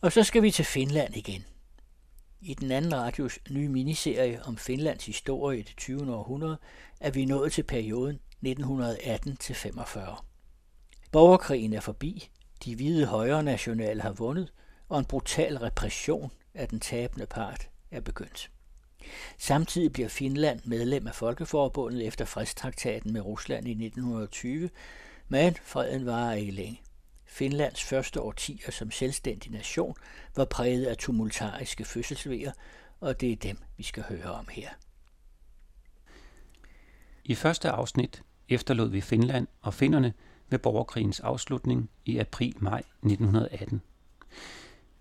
Og så skal vi til Finland igen. I den anden radios nye miniserie om Finlands historie i det 20. århundrede er vi nået til perioden 1918-45. Borgerkrigen er forbi, de hvide højre nationale har vundet, og en brutal repression af den tabende part er begyndt. Samtidig bliver Finland medlem af Folkeforbundet efter fredstraktaten med Rusland i 1920, men freden varer ikke længe. Finlands første årtier som selvstændig nation var præget af tumultariske fødselsvejer, og det er dem, vi skal høre om her. I første afsnit efterlod vi Finland og finnerne ved borgerkrigens afslutning i april-maj 1918.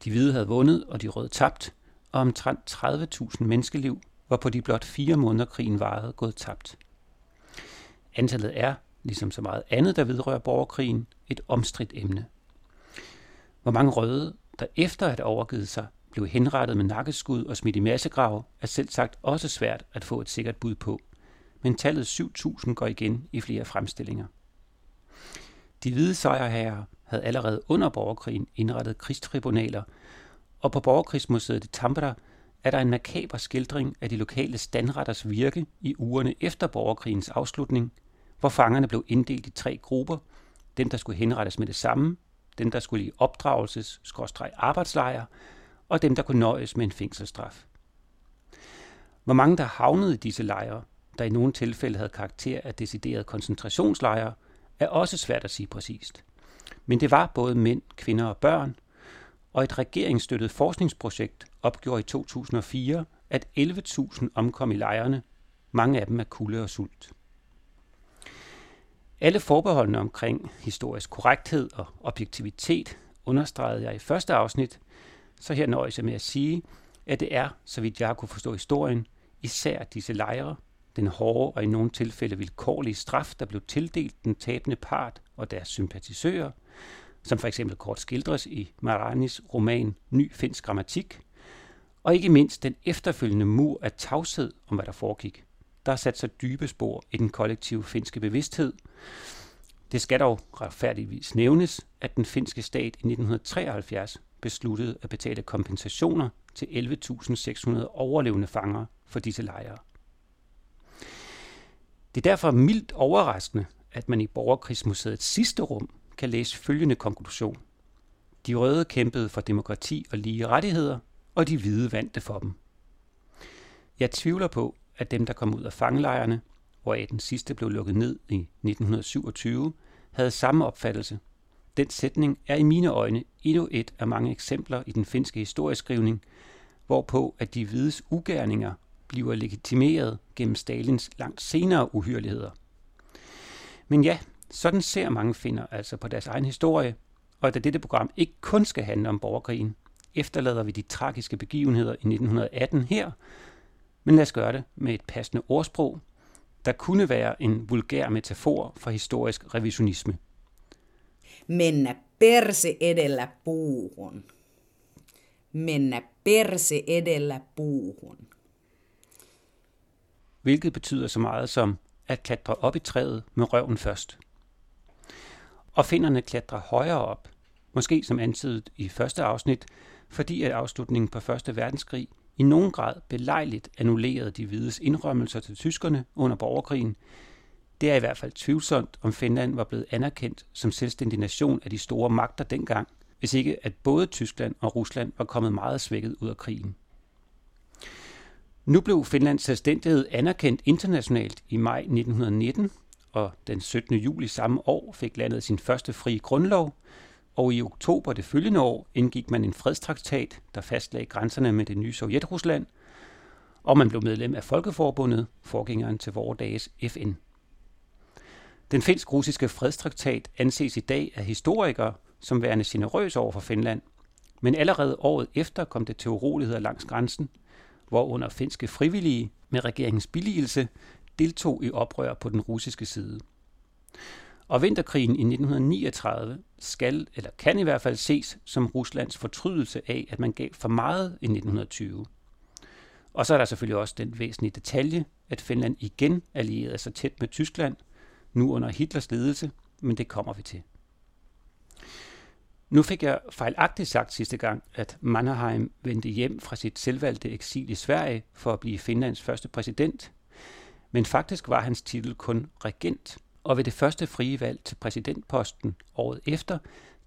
De hvide havde vundet, og de røde tabt, og omtrent 30.000 menneskeliv var på de blot fire måneder krigen varede gået tabt. Antallet er, ligesom så meget andet, der vedrører borgerkrigen, et omstridt emne. Hvor mange røde, der efter at have overgivet sig, blev henrettet med nakkeskud og smidt i massegrav, er selv sagt også svært at få et sikkert bud på. Men tallet 7.000 går igen i flere fremstillinger. De hvide sejrherrer havde allerede under borgerkrigen indrettet krigstribunaler, og på Borgerkrigsmuseet i Tampere er der en makaber skildring af de lokale standretters virke i ugerne efter borgerkrigens afslutning, hvor fangerne blev inddelt i tre grupper. Den, der skulle henrettes med det samme, dem, der skulle i opdragelses arbejdslejre, og dem, der kunne nøjes med en fængselsstraf. Hvor mange der havnede i disse lejre, der i nogle tilfælde havde karakter af deciderede koncentrationslejre, er også svært at sige præcist. Men det var både mænd, kvinder og børn, og et regeringsstøttet forskningsprojekt opgjorde i 2004, at 11.000 omkom i lejrene, mange af dem af kulde og sult. Alle forbeholdene omkring historisk korrekthed og objektivitet understregede jeg i første afsnit, så her nøjes jeg med at sige, at det er, så vidt jeg kunne forstå historien, især disse lejre, den hårde og i nogle tilfælde vilkårlige straf, der blev tildelt den tabende part og deres sympatisører, som for eksempel kort skildres i Maranis roman Ny finsk grammatik, og ikke mindst den efterfølgende mur af tavshed om, hvad der foregik. Der har sat sig dybe spor i den kollektive finske bevidsthed. Det skal dog retfærdigvis nævnes, at den finske stat i 1973 besluttede at betale kompensationer til 11.600 overlevende fanger for disse lejre. Det er derfor mildt overraskende, at man i Borgerkrigsmuseets sidste rum kan læse følgende konklusion. De røde kæmpede for demokrati og lige rettigheder, og de hvide vandt for dem. Jeg tvivler på, af dem, der kom ud af fangelejrene, hvoraf den sidste blev lukket ned i 1927, havde samme opfattelse. Den sætning er i mine øjne endnu et af mange eksempler i den finske historieskrivning, hvorpå at de hvides ugerninger bliver legitimeret gennem Stalins langt senere uhyreligheder. Men ja, sådan ser mange finder altså på deres egen historie, og da dette program ikke kun skal handle om borgerkrigen, efterlader vi de tragiske begivenheder i 1918 her, men lad os gøre det med et passende ordsprog, der kunne være en vulgær metafor for historisk revisionisme. Mennä perse edellä puuhun. Mennä perse edellä puuhun. Hvilket betyder så meget som at klatre op i træet med røven først og finderne klatrer højere op, måske som antydet i første afsnit, fordi at afslutningen på Første Verdenskrig i nogen grad belejligt annullerede de hvides indrømmelser til tyskerne under borgerkrigen. Det er i hvert fald tvivlsomt, om Finland var blevet anerkendt som selvstændig nation af de store magter dengang, hvis ikke at både Tyskland og Rusland var kommet meget svækket ud af krigen. Nu blev Finlands selvstændighed anerkendt internationalt i maj 1919, og den 17. juli samme år fik landet sin første frie grundlov, og i oktober det følgende år indgik man en fredstraktat, der fastlagde grænserne med det nye Sovjetrusland, og man blev medlem af Folkeforbundet, forgængeren til vore dages FN. Den finsk-russiske fredstraktat anses i dag af historikere som værende generøs over for Finland, men allerede året efter kom det til uroligheder langs grænsen, hvor under finske frivillige med regeringens billigelse deltog i oprør på den russiske side. Og vinterkrigen i 1939 skal, eller kan i hvert fald ses som Ruslands fortrydelse af, at man gav for meget i 1920. Og så er der selvfølgelig også den væsentlige detalje, at Finland igen allierede sig tæt med Tyskland, nu under Hitlers ledelse, men det kommer vi til. Nu fik jeg fejlagtigt sagt sidste gang, at Mannerheim vendte hjem fra sit selvvalgte eksil i Sverige for at blive Finlands første præsident. Men faktisk var hans titel kun regent, og ved det første frie valg til præsidentposten året efter,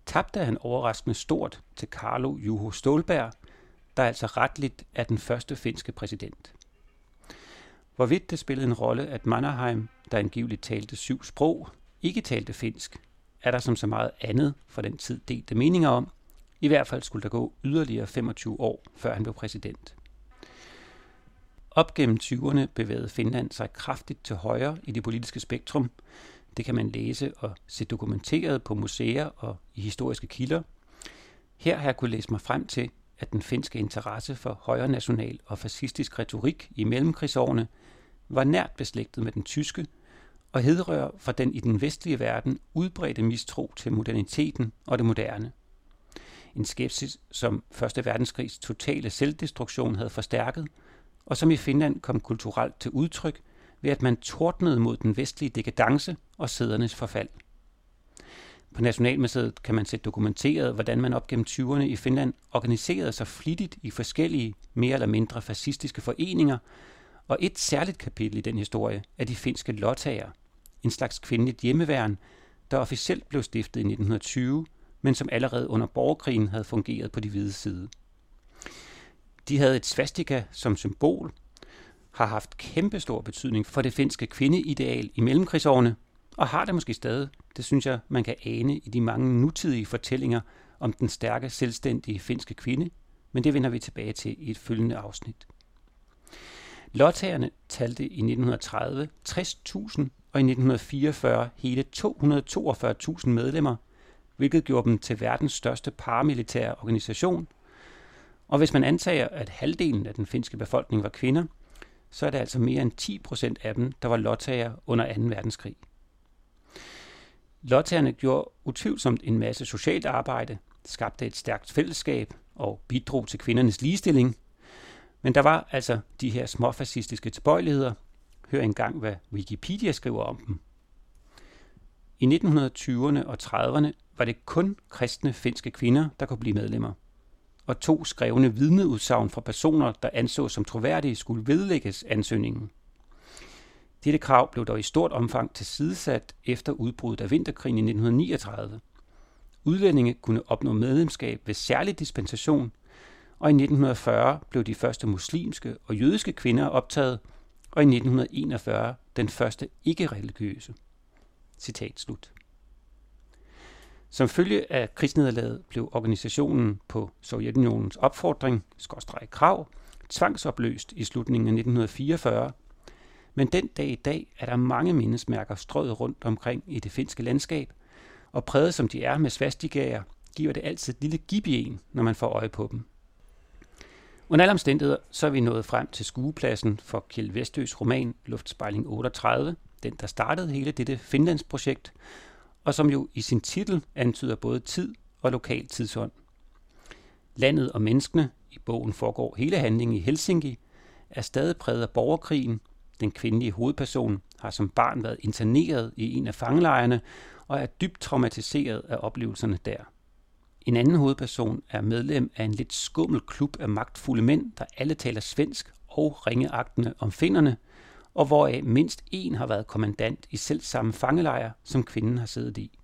tabte han overraskende stort til Carlo Juho Stålberg, der altså retligt er den første finske præsident. Hvorvidt det spillede en rolle, at Mannerheim, der angiveligt talte syv sprog, ikke talte finsk, er der som så meget andet for den tid delte meninger om. I hvert fald skulle der gå yderligere 25 år, før han blev præsident. Op gennem 20'erne bevægede Finland sig kraftigt til højre i det politiske spektrum. Det kan man læse og se dokumenteret på museer og i historiske kilder. Her har jeg kunne læse mig frem til, at den finske interesse for højre national og fascistisk retorik i mellemkrigsårene var nært beslægtet med den tyske, og hedrører fra den i den vestlige verden udbredte mistro til moderniteten og det moderne. En skepsis, som Første Verdenskrigs totale selvdestruktion havde forstærket, og som i Finland kom kulturelt til udtryk ved at man tordnede mod den vestlige dekadence og sædernes forfald. På Nationalmuseet kan man se dokumenteret, hvordan man op gennem 20'erne i Finland organiserede sig flittigt i forskellige, mere eller mindre fascistiske foreninger, og et særligt kapitel i den historie er de finske lottager, en slags kvindeligt hjemmeværn, der officielt blev stiftet i 1920, men som allerede under borgerkrigen havde fungeret på de hvide side. De havde et svastika som symbol, har haft kæmpestor betydning for det finske kvindeideal i mellemkrigsårene, og har det måske stadig. Det synes jeg, man kan ane i de mange nutidige fortællinger om den stærke, selvstændige finske kvinde, men det vender vi tilbage til i et følgende afsnit. Lottagerne talte i 1930 60.000 og i 1944 hele 242.000 medlemmer, hvilket gjorde dem til verdens største paramilitære organisation. Og hvis man antager, at halvdelen af den finske befolkning var kvinder, så er det altså mere end 10 procent af dem, der var lottager under 2. verdenskrig. Lottagerne gjorde utvivlsomt en masse socialt arbejde, skabte et stærkt fællesskab og bidrog til kvindernes ligestilling. Men der var altså de her småfascistiske tilbøjeligheder, Hør engang, hvad Wikipedia skriver om dem. I 1920'erne og 30'erne var det kun kristne finske kvinder, der kunne blive medlemmer. Og to skrevne vidneudsagn fra personer, der ansås som troværdige, skulle vedlægges ansøgningen. Dette krav blev dog i stort omfang tilsidesat efter udbruddet af vinterkrigen i 1939. Udlændinge kunne opnå medlemskab ved særlig dispensation, og i 1940 blev de første muslimske og jødiske kvinder optaget – og i 1941 den første ikke-religiøse. Citat slut. Som følge af krigsnederlaget blev organisationen på Sovjetunionens opfordring, skorstræk krav, tvangsopløst i slutningen af 1944, men den dag i dag er der mange mindesmærker strøget rundt omkring i det finske landskab, og præget som de er med svastigager, giver det altid et lille gib i en, når man får øje på dem. Under alle omstændigheder, så er vi nået frem til skuepladsen for Kjeld Vestøs roman Luftspejling 38, den der startede hele dette Finlandsprojekt, og som jo i sin titel antyder både tid og lokal tidsånd. Landet og menneskene, i bogen foregår hele handlingen i Helsinki, er stadig præget af borgerkrigen. Den kvindelige hovedperson har som barn været interneret i en af fangelejrene og er dybt traumatiseret af oplevelserne der. En anden hovedperson er medlem af en lidt skummel klub af magtfulde mænd, der alle taler svensk og ringeagtende om finderne, og hvoraf mindst en har været kommandant i selv samme fangelejr, som kvinden har siddet i.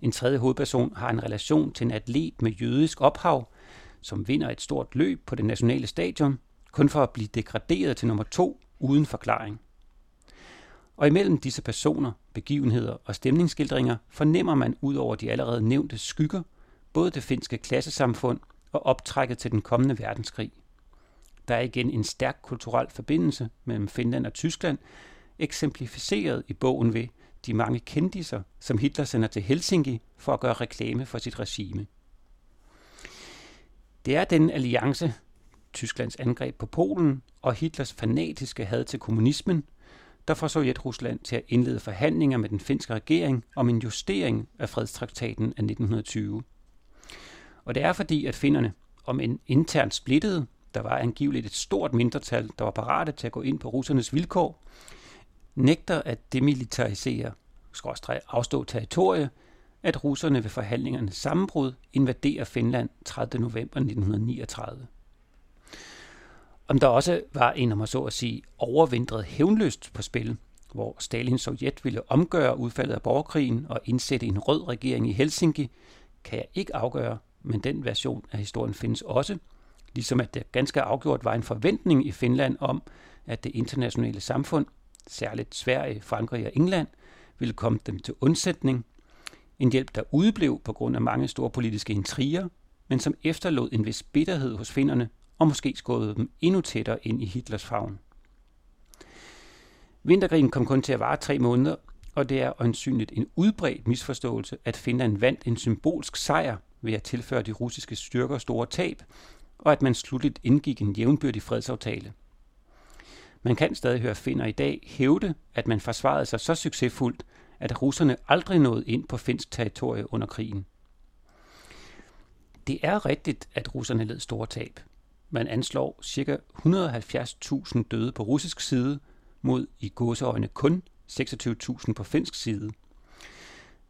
En tredje hovedperson har en relation til en atlet med jødisk ophav, som vinder et stort løb på det nationale stadion, kun for at blive degraderet til nummer to uden forklaring. Og imellem disse personer, begivenheder og stemningsskildringer fornemmer man ud over de allerede nævnte skygger både det finske klassesamfund og optrækket til den kommende verdenskrig. Der er igen en stærk kulturel forbindelse mellem Finland og Tyskland, eksemplificeret i bogen ved de mange kendiser, som Hitler sender til Helsinki for at gøre reklame for sit regime. Det er den alliance, Tysklands angreb på Polen og Hitlers fanatiske had til kommunismen, der får Sovjet-Rusland til at indlede forhandlinger med den finske regering om en justering af fredstraktaten af 1920. Og det er fordi, at finnerne, om en internt splittede, der var angiveligt et stort mindretal, der var parate til at gå ind på russernes vilkår, nægter at demilitarisere, skråstrej afstå territorie, at russerne ved forhandlingernes sammenbrud invaderer Finland 30. november 1939. Om der også var en, om man så at sige, overvintret hævnlyst på spil, hvor Stalins Sovjet ville omgøre udfaldet af borgerkrigen og indsætte en rød regering i Helsinki, kan jeg ikke afgøre, men den version af historien findes også, ligesom at der ganske afgjort var en forventning i Finland om, at det internationale samfund, særligt Sverige, Frankrig og England, ville komme dem til undsætning. En hjælp, der udeblev på grund af mange store politiske intriger, men som efterlod en vis bitterhed hos finnerne og måske skåede dem endnu tættere ind i Hitlers favn. Vinterkrigen kom kun til at vare tre måneder, og det er åndsynligt en udbredt misforståelse, at Finland vandt en symbolsk sejr ved at tilføre de russiske styrker store tab, og at man slutligt indgik en jævnbyrdig fredsaftale. Man kan stadig høre finder i dag hævde, at man forsvarede sig så succesfuldt, at russerne aldrig nåede ind på finsk territorie under krigen. Det er rigtigt, at russerne led store tab. Man anslår ca. 170.000 døde på russisk side mod i godseøjne kun 26.000 på finsk side.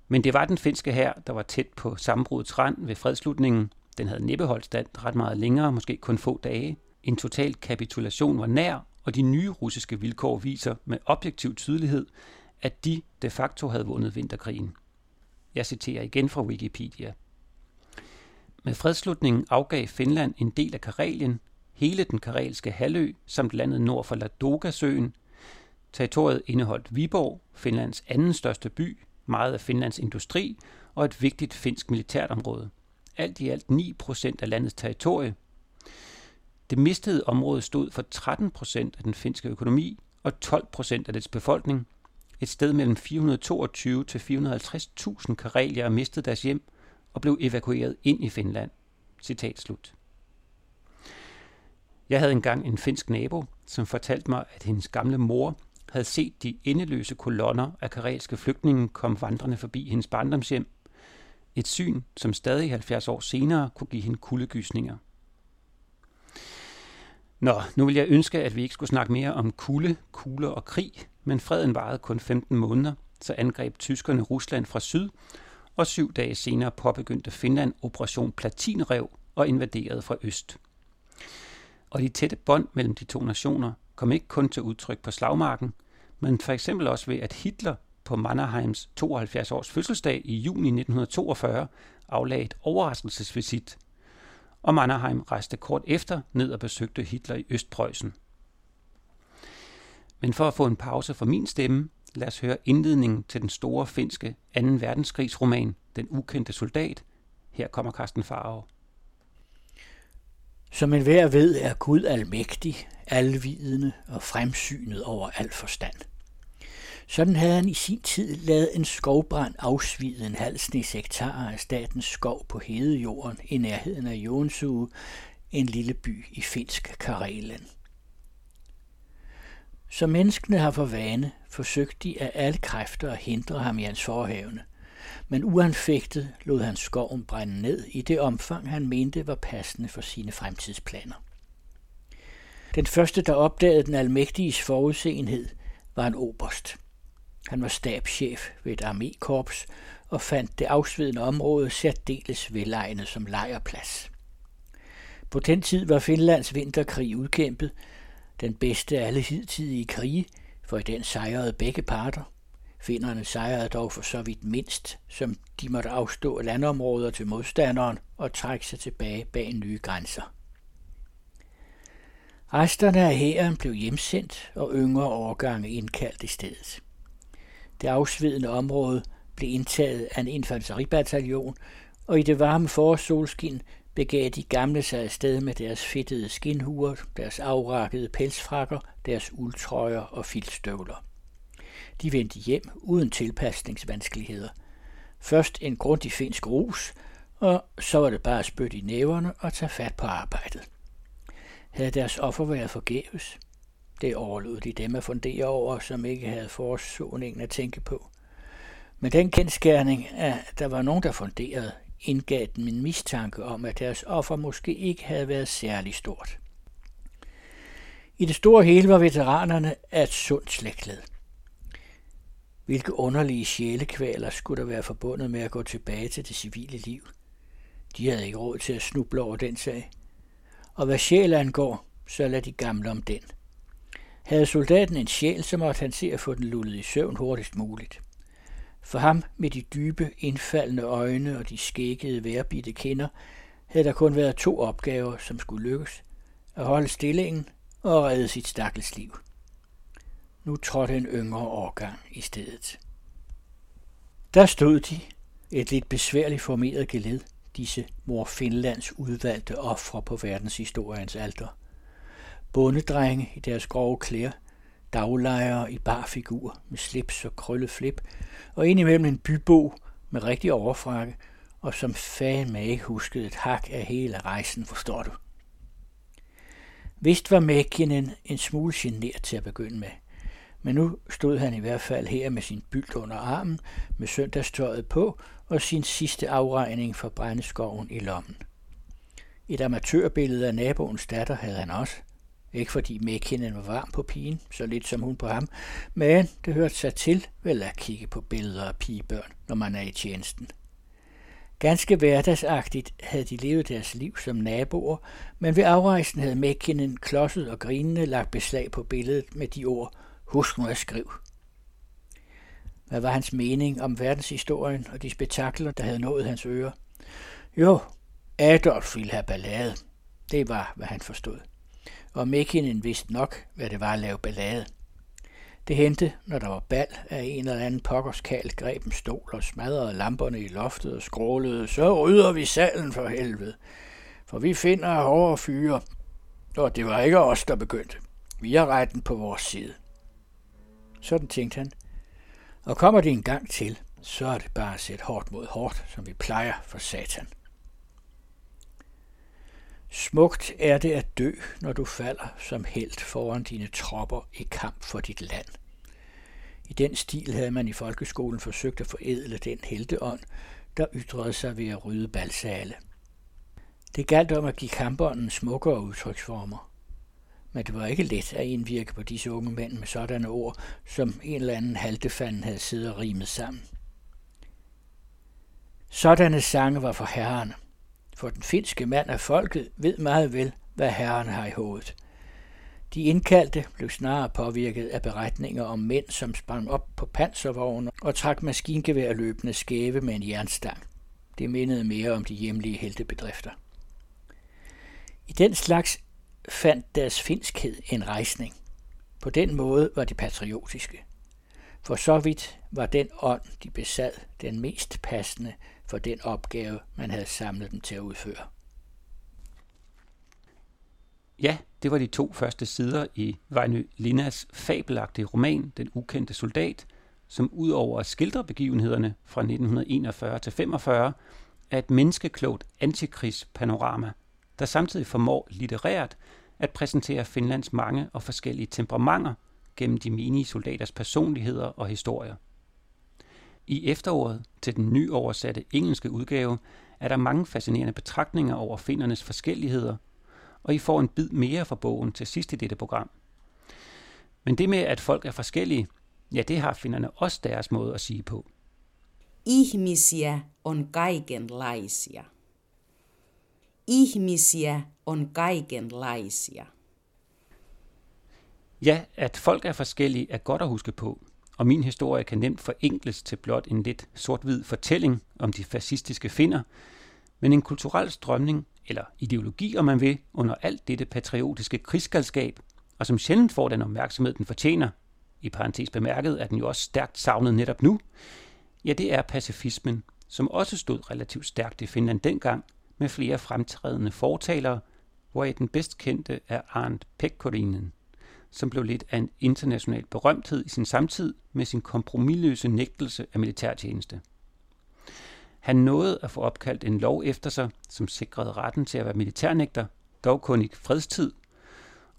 Men det var den finske hær, der var tæt på sammenbrudets rand ved fredslutningen. Den havde næppe holdt stand ret meget længere, måske kun få dage. En total kapitulation var nær, og de nye russiske vilkår viser med objektiv tydelighed, at de de facto havde vundet vinterkrigen. Jeg citerer igen fra Wikipedia. Med fredslutningen afgav Finland en del af Karelien, hele den karelske halvø samt landet nord for Ladoga-søen. Territoriet indeholdt Viborg, Finlands anden største by, meget af Finlands industri og et vigtigt finsk militært område. Alt i alt 9 procent af landets territorie. Det mistede område stod for 13 procent af den finske økonomi og 12 procent af dets befolkning. Et sted mellem 422 til 450.000 karelier mistede deres hjem og blev evakueret ind i Finland. Citat slut. Jeg havde engang en finsk nabo, som fortalte mig, at hendes gamle mor havde set de endeløse kolonner af karelske flygtninge komme vandrende forbi hendes barndomshjem. Et syn, som stadig 70 år senere kunne give hende kuldegysninger. Nå, nu vil jeg ønske, at vi ikke skulle snakke mere om kulde, kugler og krig, men freden varede kun 15 måneder, så angreb tyskerne Rusland fra syd, og syv dage senere påbegyndte Finland Operation Platinrev og invaderede fra øst. Og de tætte bånd mellem de to nationer kom ikke kun til udtryk på slagmarken, men for eksempel også ved, at Hitler på Mannerheims 72 års fødselsdag i juni 1942 aflagde et overraskelsesvisit, og Mannerheim rejste kort efter ned og besøgte Hitler i Østpreussen. Men for at få en pause for min stemme, lad os høre indledningen til den store finske 2. verdenskrigsroman, Den ukendte soldat. Her kommer Carsten Farov. Som enhver ved, er Gud almægtig, alvidende og fremsynet over al forstand. Sådan havde han i sin tid lavet en skovbrand afsvide en halv snes hektar af statens skov på hedejorden i nærheden af Jonsue, en lille by i finsk Karelen. Som menneskene har for vane, forsøgte de af alle kræfter at hindre ham i hans forhævne. Men uanfægtet lod han skoven brænde ned i det omfang, han mente var passende for sine fremtidsplaner. Den første, der opdagede den almægtiges forudseenhed, var en oberst. Han var stabschef ved et armékorps og fandt det afsvedende område særdeles velegnet som lejrplads. På den tid var Finlands vinterkrig udkæmpet, den bedste af alle hidtidige krige, for i den sejrede begge parter. Finderne sejrede dog for så vidt mindst, som de måtte afstå landområder til modstanderen og trække sig tilbage bag nye grænser. Resterne af hæren blev hjemsendt og yngre årgange indkaldt i stedet. Det afsvedende område blev indtaget af en infanteribataljon, og i det varme forårssolskin begav de gamle sig afsted med deres fedtede skinhuer, deres afrakkede pelsfrakker, deres uldtrøjer og filtstøvler. De vendte hjem uden tilpasningsvanskeligheder. Først en grundig finsk rus, og så var det bare at spytte i næverne og tage fat på arbejdet. Havde deres offer været forgæves? Det overlod de dem at fundere over, som ikke havde forsåningen at tænke på. Men den kendskærning, at der var nogen, der funderede, indgav dem en mistanke om, at deres offer måske ikke havde været særlig stort. I det store hele var veteranerne af et sundt slægtled. Hvilke underlige sjælekvaler skulle der være forbundet med at gå tilbage til det civile liv? De havde ikke råd til at snuble over den sag. Og hvad sjæl angår, så lad de gamle om den. Havde soldaten en sjæl, så måtte han se at få den lullet i søvn hurtigst muligt. For ham med de dybe, indfaldende øjne og de skækkede, værbitte kinder, havde der kun været to opgaver, som skulle lykkes. At holde stillingen og redde sit stakkels liv. Nu trådte en yngre årgang i stedet. Der stod de, et lidt besværligt formeret geled, disse mor Finlands udvalgte ofre på verdenshistoriens alter. Bondedrenge i deres grove klæder, daglejere i bar figur med slips og krøllet flip, og indimellem en bybo med rigtig overfrakke, og som fan med ikke huskede et hak af hele rejsen, forstår du. Vist var Mækkinen en smule genert til at begynde med, men nu stod han i hvert fald her med sin bylt under armen, med søndagstøjet på og sin sidste afregning for brændeskoven i lommen. Et amatørbillede af naboens datter havde han også. Ikke fordi Mækkinen var varm på pigen, så lidt som hun på ham, men det hørte sig til vel at kigge på billeder af pigebørn, når man er i tjenesten. Ganske hverdagsagtigt havde de levet deres liv som naboer, men ved afrejsen havde Mækkinen klodset og grinende lagt beslag på billedet med de ord, husk nu at skrive. Hvad var hans mening om verdenshistorien og de spektakler, der havde nået hans ører? Jo, Adolf ville have ballade. Det var, hvad han forstod. Og Mækkinen vidste nok, hvad det var at lave ballade. Det hente, når der var bal at en eller anden pokkerskal, greb en stol og smadrede lamperne i loftet og skrålede, så rydder vi salen for helvede. For vi finder hårde fyre, og det var ikke os, der begyndte. Vi har retten på vores side. Sådan tænkte han. Og kommer det en gang til, så er det bare at sætte hårdt mod hårdt, som vi plejer for satan. Smukt er det at dø, når du falder som held foran dine tropper i kamp for dit land. I den stil havde man i folkeskolen forsøgt at forædle den helteånd, der ytrede sig ved at rydde balsale. Det galt om at give kampånden smukkere udtryksformer. Men det var ikke let at indvirke på disse unge mænd med sådanne ord, som en eller anden haltefanden havde siddet og rimet sammen. Sådanne sange var for herrerne, for den finske mand af folket ved meget vel, hvad herren har i hovedet. De indkaldte blev snarere påvirket af beretninger om mænd, som sprang op på panservogne og trak maskingevær løbende skæve med en jernstang. Det mindede mere om de hjemlige heltebedrifter. I den slags fandt deres finskhed en rejsning. På den måde var de patriotiske. For så vidt var den ånd, de besad, den mest passende for den opgave, man havde samlet dem til at udføre. Ja, det var de to første sider i Vejny Linas fabelagtige roman Den ukendte soldat, som udover at skildre begivenhederne fra 1941 til 45, er et menneskeklogt antikrigspanorama, der samtidig formår litterært at præsentere Finlands mange og forskellige temperamenter gennem de menige soldaters personligheder og historier. I efteråret til den nyoversatte engelske udgave er der mange fascinerende betragtninger over finnernes forskelligheder, og I får en bid mere fra bogen til sidst i dette program. Men det med, at folk er forskellige, ja, det har finnerne også deres måde at sige på. Ihmisiä on kaikenlaisia. Ihmisiä on kaikenlaisia. Ja, at folk er forskellige er godt at huske på, og min historie kan nemt forenkles til blot en lidt sort-hvid fortælling om de fascistiske finder, men en kulturel strømning, eller ideologi om man vil, under alt dette patriotiske krigsgalskab, og som sjældent får den opmærksomhed, den fortjener, i parentes bemærket er den jo også stærkt savnet netop nu, ja, det er pacifismen, som også stod relativt stærkt i Finland dengang, med flere fremtrædende fortalere, hvor den bedst kendte er Arndt Pekkorinen som blev lidt af en international berømthed i sin samtid med sin kompromilløse nægtelse af militærtjeneste. Han nåede at få opkaldt en lov efter sig, som sikrede retten til at være militærnægter, dog kun i fredstid,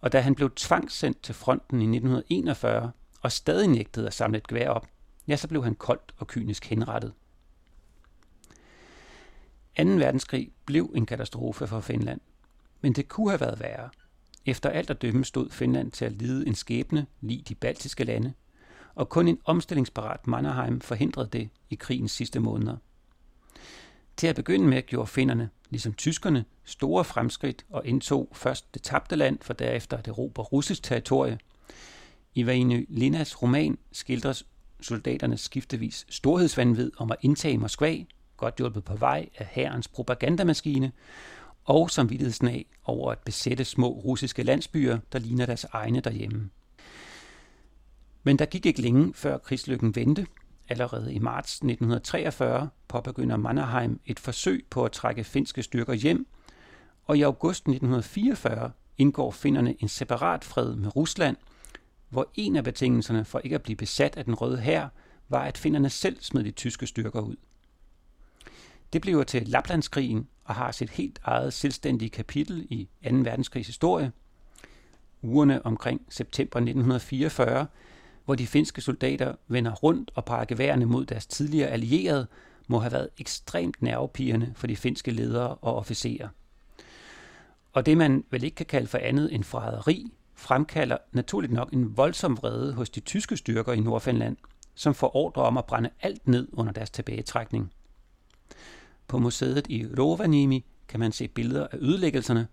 og da han blev tvangssendt til fronten i 1941 og stadig nægtede at samle et gevær op, ja, så blev han koldt og kynisk henrettet. 2. verdenskrig blev en katastrofe for Finland, men det kunne have været værre – efter alt at dømme stod Finland til at lide en skæbne, lige de baltiske lande, og kun en omstillingsparat Mannerheim forhindrede det i krigens sidste måneder. Til at begynde med gjorde finnerne, ligesom tyskerne, store fremskridt og indtog først det tabte land, for derefter det erobre russisk territorie. I Vainø Linas roman skildres soldaternes skiftevis storhedsvandvid om at indtage Moskva, godt hjulpet på vej af hærens propagandamaskine, og samvittigheden af over at besætte små russiske landsbyer, der ligner deres egne derhjemme. Men der gik ikke længe, før krigslykken vendte. Allerede i marts 1943 påbegynder Mannerheim et forsøg på at trække finske styrker hjem, og i august 1944 indgår finnerne en separat fred med Rusland, hvor en af betingelserne for ikke at blive besat af den røde hær var, at finnerne selv smed de tyske styrker ud. Det bliver til Laplandskrigen og har sit helt eget selvstændige kapitel i 2. verdenskrigs historie. Ugerne omkring september 1944, hvor de finske soldater vender rundt og peger geværene mod deres tidligere allierede, må have været ekstremt nervepirrende for de finske ledere og officerer. Og det man vel ikke kan kalde for andet end forræderi, fremkalder naturligt nok en voldsom vrede hos de tyske styrker i Nordfinland, som får ordre om at brænde alt ned under deres tilbagetrækning. På museet i Rovaniemi kan man se billeder af ødelæggelserne,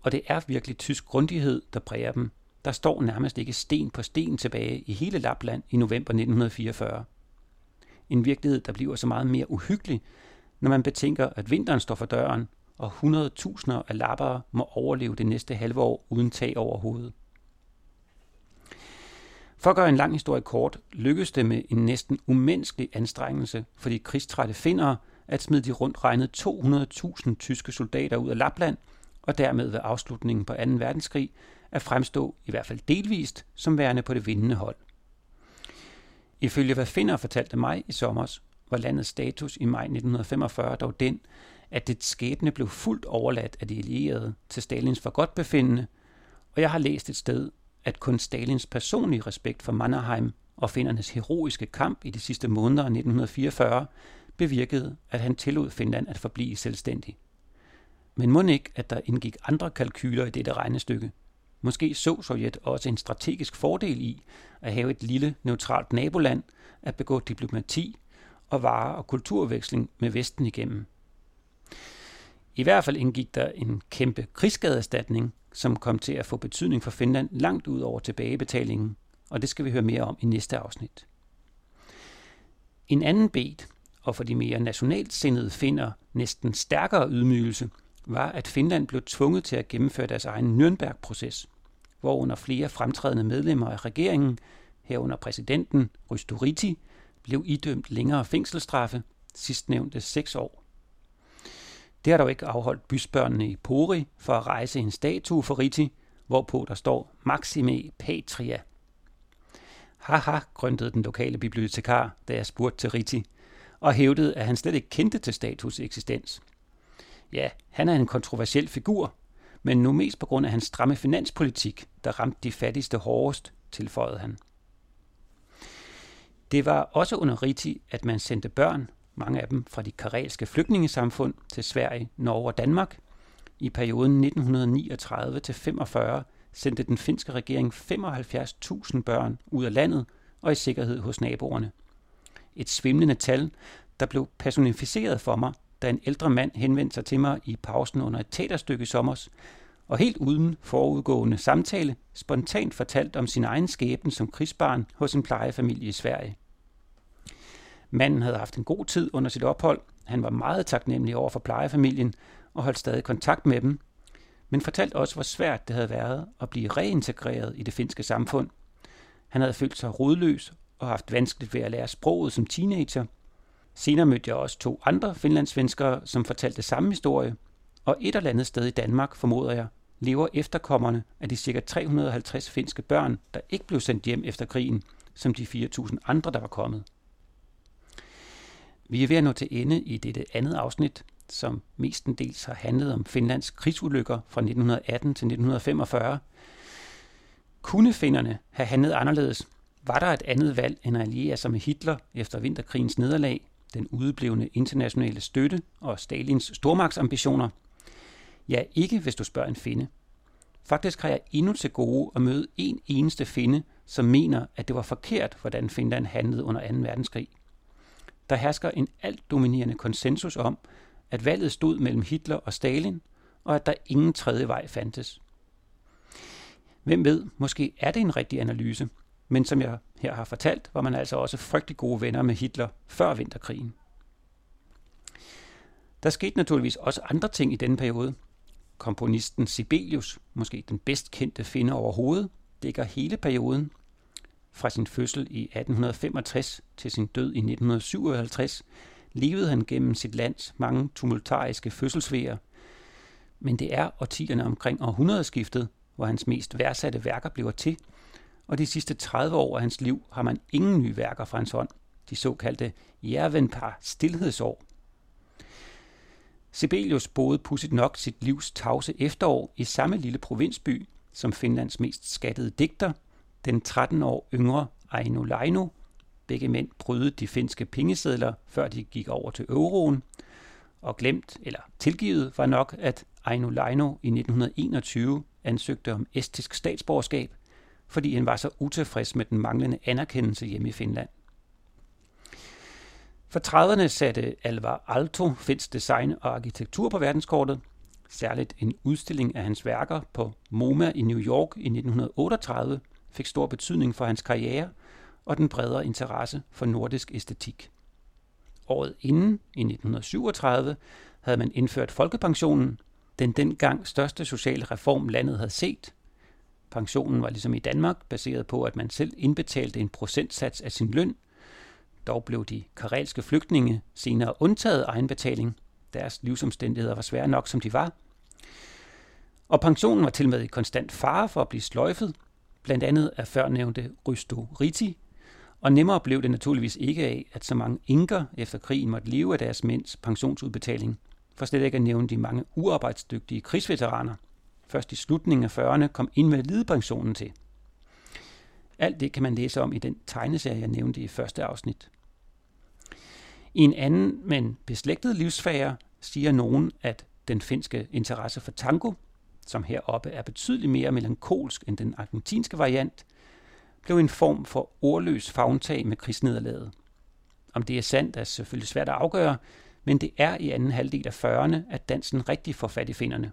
og det er virkelig tysk grundighed, der præger dem. Der står nærmest ikke sten på sten tilbage i hele Lapland i november 1944. En virkelighed, der bliver så meget mere uhyggelig, når man betænker, at vinteren står for døren, og 100.000 af lappere må overleve det næste halve år uden tag over hovedet. For at gøre en lang historie kort, lykkedes det med en næsten umenneskelig anstrengelse for de krigstrætte finnere at smide de rundt regnet 200.000 tyske soldater ud af Lapland, og dermed ved afslutningen på 2. verdenskrig at fremstå i hvert fald delvist som værende på det vindende hold. Ifølge hvad Finder fortalte mig i sommer, var landets status i maj 1945 dog den, at det skæbne blev fuldt overladt af de allierede til Stalins forgodtbefindende, og jeg har læst et sted, at kun Stalins personlige respekt for Mannerheim og findernes heroiske kamp i de sidste måneder af 1944 bevirkede, at han tillod Finland at forblive selvstændig. Men må ikke, at der indgik andre kalkyler i dette regnestykke. Måske så Sovjet også en strategisk fordel i at have et lille, neutralt naboland, at begå diplomati og vare- og kulturveksling med Vesten igennem. I hvert fald indgik der en kæmpe krigsskadeerstatning, som kom til at få betydning for Finland langt ud over tilbagebetalingen, og det skal vi høre mere om i næste afsnit. En anden bet, og for de mere nationalt sindede finder næsten stærkere ydmygelse, var, at Finland blev tvunget til at gennemføre deres egen Nürnberg-proces, hvor under flere fremtrædende medlemmer af regeringen, herunder præsidenten Rysturiti, blev idømt længere fængselsstraffe, sidstnævnte seks år. Det har dog ikke afholdt bysbørnene i Pori for at rejse en statue for Riti, hvorpå der står Maxime Patria. Haha, grøntede den lokale bibliotekar, da jeg spurgte til Riti, og hævdede, at han slet ikke kendte til status eksistens. Ja, han er en kontroversiel figur, men nu mest på grund af hans stramme finanspolitik, der ramte de fattigste hårdest, tilføjede han. Det var også under Riti, at man sendte børn, mange af dem fra de karelske flygtningesamfund, til Sverige, Norge og Danmark. I perioden 1939-45 sendte den finske regering 75.000 børn ud af landet og i sikkerhed hos naboerne – et svimlende tal, der blev personificeret for mig, da en ældre mand henvendte sig til mig i pausen under et teaterstykke i sommers, og helt uden forudgående samtale, spontant fortalt om sin egen skæbne som krigsbarn hos en plejefamilie i Sverige. Manden havde haft en god tid under sit ophold. Han var meget taknemmelig over for plejefamilien og holdt stadig kontakt med dem, men fortalte også, hvor svært det havde været at blive reintegreret i det finske samfund. Han havde følt sig rodløs og haft vanskeligt ved at lære sproget som teenager. Senere mødte jeg også to andre finlandssvenskere, som fortalte samme historie, og et eller andet sted i Danmark, formoder jeg, lever efterkommerne af de ca. 350 finske børn, der ikke blev sendt hjem efter krigen, som de 4.000 andre, der var kommet. Vi er ved at nå til ende i dette andet afsnit, som mestendels har handlet om Finlands krigsulykker fra 1918 til 1945. Kunne finnerne have handlet anderledes, var der et andet valg end at alliere sig med Hitler efter vinterkrigens nederlag, den udeblevende internationale støtte og Stalins stormagtsambitioner? Ja, ikke hvis du spørger en finde. Faktisk har jeg endnu til gode at møde en eneste finde, som mener, at det var forkert, hvordan Finland handlede under 2. verdenskrig. Der hersker en alt dominerende konsensus om, at valget stod mellem Hitler og Stalin, og at der ingen tredje vej fandtes. Hvem ved, måske er det en rigtig analyse, men som jeg her har fortalt, var man altså også frygtelig gode venner med Hitler før vinterkrigen. Der skete naturligvis også andre ting i denne periode. Komponisten Sibelius, måske den bedst kendte finder overhovedet, dækker hele perioden fra sin fødsel i 1865 til sin død i 1957, levede han gennem sit lands mange tumultariske fødselsvejer. Men det er årtierne omkring århundredeskiftet, hvor hans mest værdsatte værker bliver til, og de sidste 30 år af hans liv har man ingen nye værker fra hans hånd, de såkaldte Jervenpar stillhedsår. Sibelius boede pudsigt nok sit livs tavse efterår i samme lille provinsby som Finlands mest skattede digter, den 13 år yngre Aino Laino. Begge mænd brydede de finske pengesedler, før de gik over til euroen. Og glemt, eller tilgivet, var nok, at Aino Laino i 1921 ansøgte om estisk statsborgerskab, fordi han var så utilfreds med den manglende anerkendelse hjemme i Finland. For 30'erne satte Alvar Aalto finsk design og arkitektur på verdenskortet. Særligt en udstilling af hans værker på MoMA i New York i 1938 fik stor betydning for hans karriere og den bredere interesse for nordisk æstetik. Året inden, i 1937, havde man indført folkepensionen, den dengang største sociale reform landet havde set. Pensionen var ligesom i Danmark baseret på, at man selv indbetalte en procentsats af sin løn. Dog blev de karelske flygtninge senere undtaget egenbetaling. Deres livsomstændigheder var svære nok, som de var. Og pensionen var til med i konstant fare for at blive sløjfet, blandt andet af førnævnte Rysto Riti, og nemmere blev det naturligvis ikke af, at så mange inker efter krigen måtte leve af deres mænds pensionsudbetaling, for slet ikke at nævne de mange uarbejdsdygtige krigsveteraner. Først i slutningen af 40'erne kom invalidepensionen til. Alt det kan man læse om i den tegneserie, jeg nævnte i første afsnit. I en anden, men beslægtet livsfære, siger nogen, at den finske interesse for tango som heroppe er betydeligt mere melankolsk end den argentinske variant, blev en form for ordløs fagntag med krigsnederlaget. Om det er sandt, er selvfølgelig svært at afgøre, men det er i anden halvdel af 40'erne, at dansen rigtig får fat i finderne.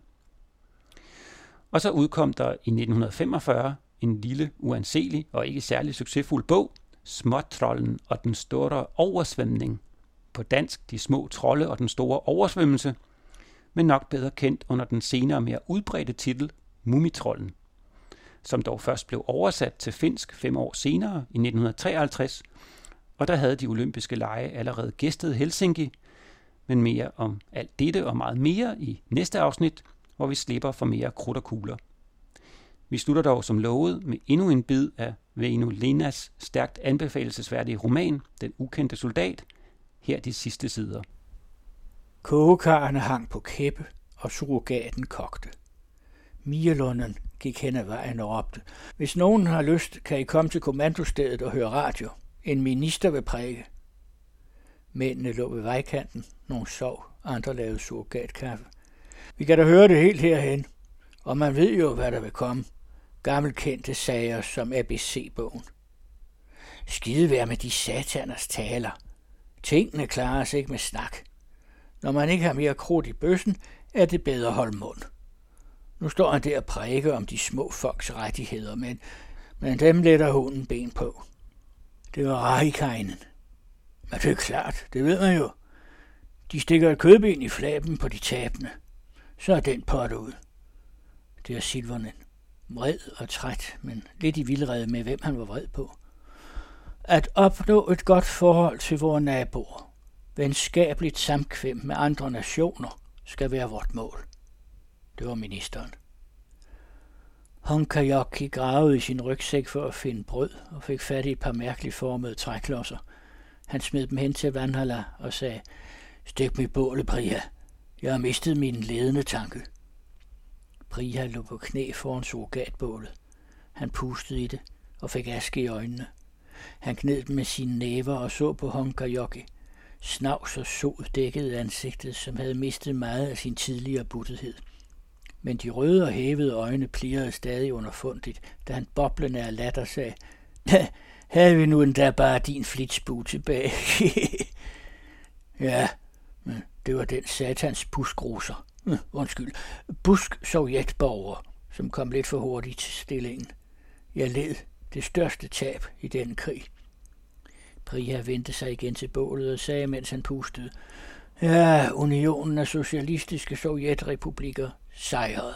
Og så udkom der i 1945 en lille, uanselig og ikke særlig succesfuld bog, Småtrollen og den store oversvømning. På dansk De små trolde og den store oversvømmelse – men nok bedre kendt under den senere mere udbredte titel Mumitrollen, som dog først blev oversat til finsk fem år senere i 1953, og der havde de olympiske lege allerede gæstet Helsinki, men mere om alt dette og meget mere i næste afsnit, hvor vi slipper for mere krudt og kugler. Vi slutter dog som lovet med endnu en bid af Veino Lenas stærkt anbefalesværdige roman, Den ukendte soldat, her de sidste sider. Kogekarrene hang på kæppe, og surrogaten kogte. Mierlunden gik hen ad vejen og råbte, hvis nogen har lyst, kan I komme til kommandostedet og høre radio. En minister vil præge. Mændene lå ved vejkanten. Nogle sov, andre lavede surrogatkaffe. Vi kan da høre det helt herhen, og man ved jo, hvad der vil komme. Gammelkendte sager som ABC-bogen. Skide være med de sataners taler. Tingene klarer sig ikke med snak. Når man ikke har mere krudt i bøssen, er det bedre at holde mund. Nu står han der og prædiker om de små folks rettigheder, men, men dem letter hunden ben på. Det var Rahikainen. Men det er klart, det ved man jo. De stikker et kødben i flaben på de tabende. Så er den pot ud. Det er Silvernen. Vred og træt, men lidt i vildrede med, hvem han var vred på. At opnå et godt forhold til vores naboer venskabeligt samkvem med andre nationer skal være vort mål. Det var ministeren. Honkajoki gravede i sin rygsæk for at finde brød og fik fat i et par mærkeligt formede træklodser. Han smed dem hen til Vandhala og sagde, Stik mig bålet, Priya. Jeg har mistet min ledende tanke. Priha lå på knæ foran surrogatbålet. Han pustede i det og fik aske i øjnene. Han kned dem med sine næver og så på Honkajoki – Snavs og sod dækkede ansigtet, som havde mistet meget af sin tidligere buttethed. Men de røde og hævede øjne plirrede stadig underfundigt, da han boblende af latter sagde, Havde vi nu endda bare din flitsbu tilbage. ja, det var den satans buskroser. Undskyld, busk-sovjetborger, som kom lidt for hurtigt til stillingen. Jeg led det største tab i den krig. Priya vendte sig igen til bålet og sagde, mens han pustede, Ja, unionen af socialistiske sovjetrepublikker sejrede.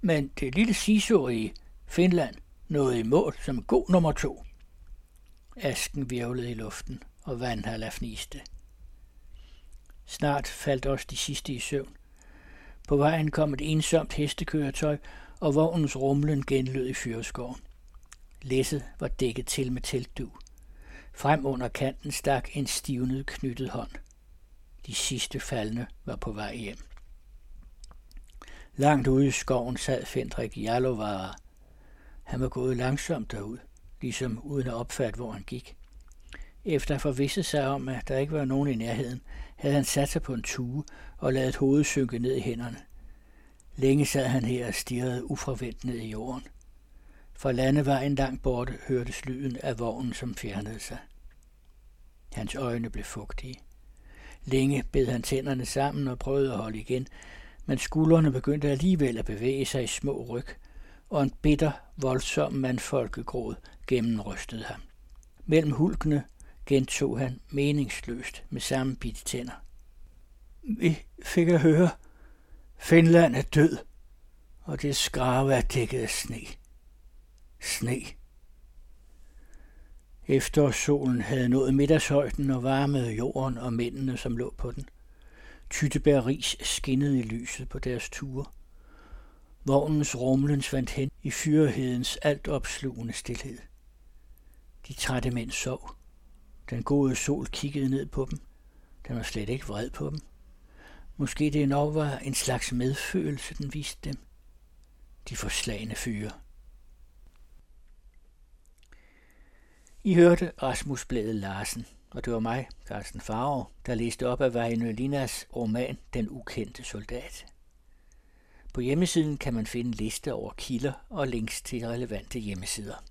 Men det lille i Finland, nåede i mål som god nummer to. Asken virvlede i luften, og Vandhalla fniste. Snart faldt også de sidste i søvn. På vejen kom et ensomt hestekøretøj, og vognens rumlen genlød i fyrskoven. Læsset var dækket til med teltdu. Frem under kanten stak en stivnet knyttet hånd. De sidste faldne var på vej hjem. Langt ude i skoven sad Fendrik Jarlovara. Han var gået langsomt derud, ligesom uden at opfatte, hvor han gik. Efter at forvisse sig om, at der ikke var nogen i nærheden, havde han sat sig på en tue og ladet hovedet synke ned i hænderne. Længe sad han her og stirrede uforventet ned i jorden. Fra landevejen langt borte hørtes lyden af vognen, som fjernede sig. Hans øjne blev fugtige. Længe bed han tænderne sammen og prøvede at holde igen, men skuldrene begyndte alligevel at bevæge sig i små ryg, og en bitter, voldsom mandfolkegråd gennemrystede ham. Mellem hulkene gentog han meningsløst med samme bitte tænder. Vi fik at høre, Finland er død, og det skrave er dækket af sne. Sne. Eftersolen havde nået middagshøjden og varmede jorden og mændene, som lå på den. Tyttebær ris skinnede i lyset på deres ture. Vognens rumlen svandt hen i fyrhedens altopslugende stillhed. De trætte mænd sov. Den gode sol kiggede ned på dem. Den var slet ikke vred på dem. Måske det nok var en slags medfølelse, den viste dem. De forslagende fyre. I hørte Rasmus Blæde Larsen, og det var mig, Carsten Farver, der læste op af Vejne Linas roman Den ukendte soldat. På hjemmesiden kan man finde en liste over kilder og links til relevante hjemmesider.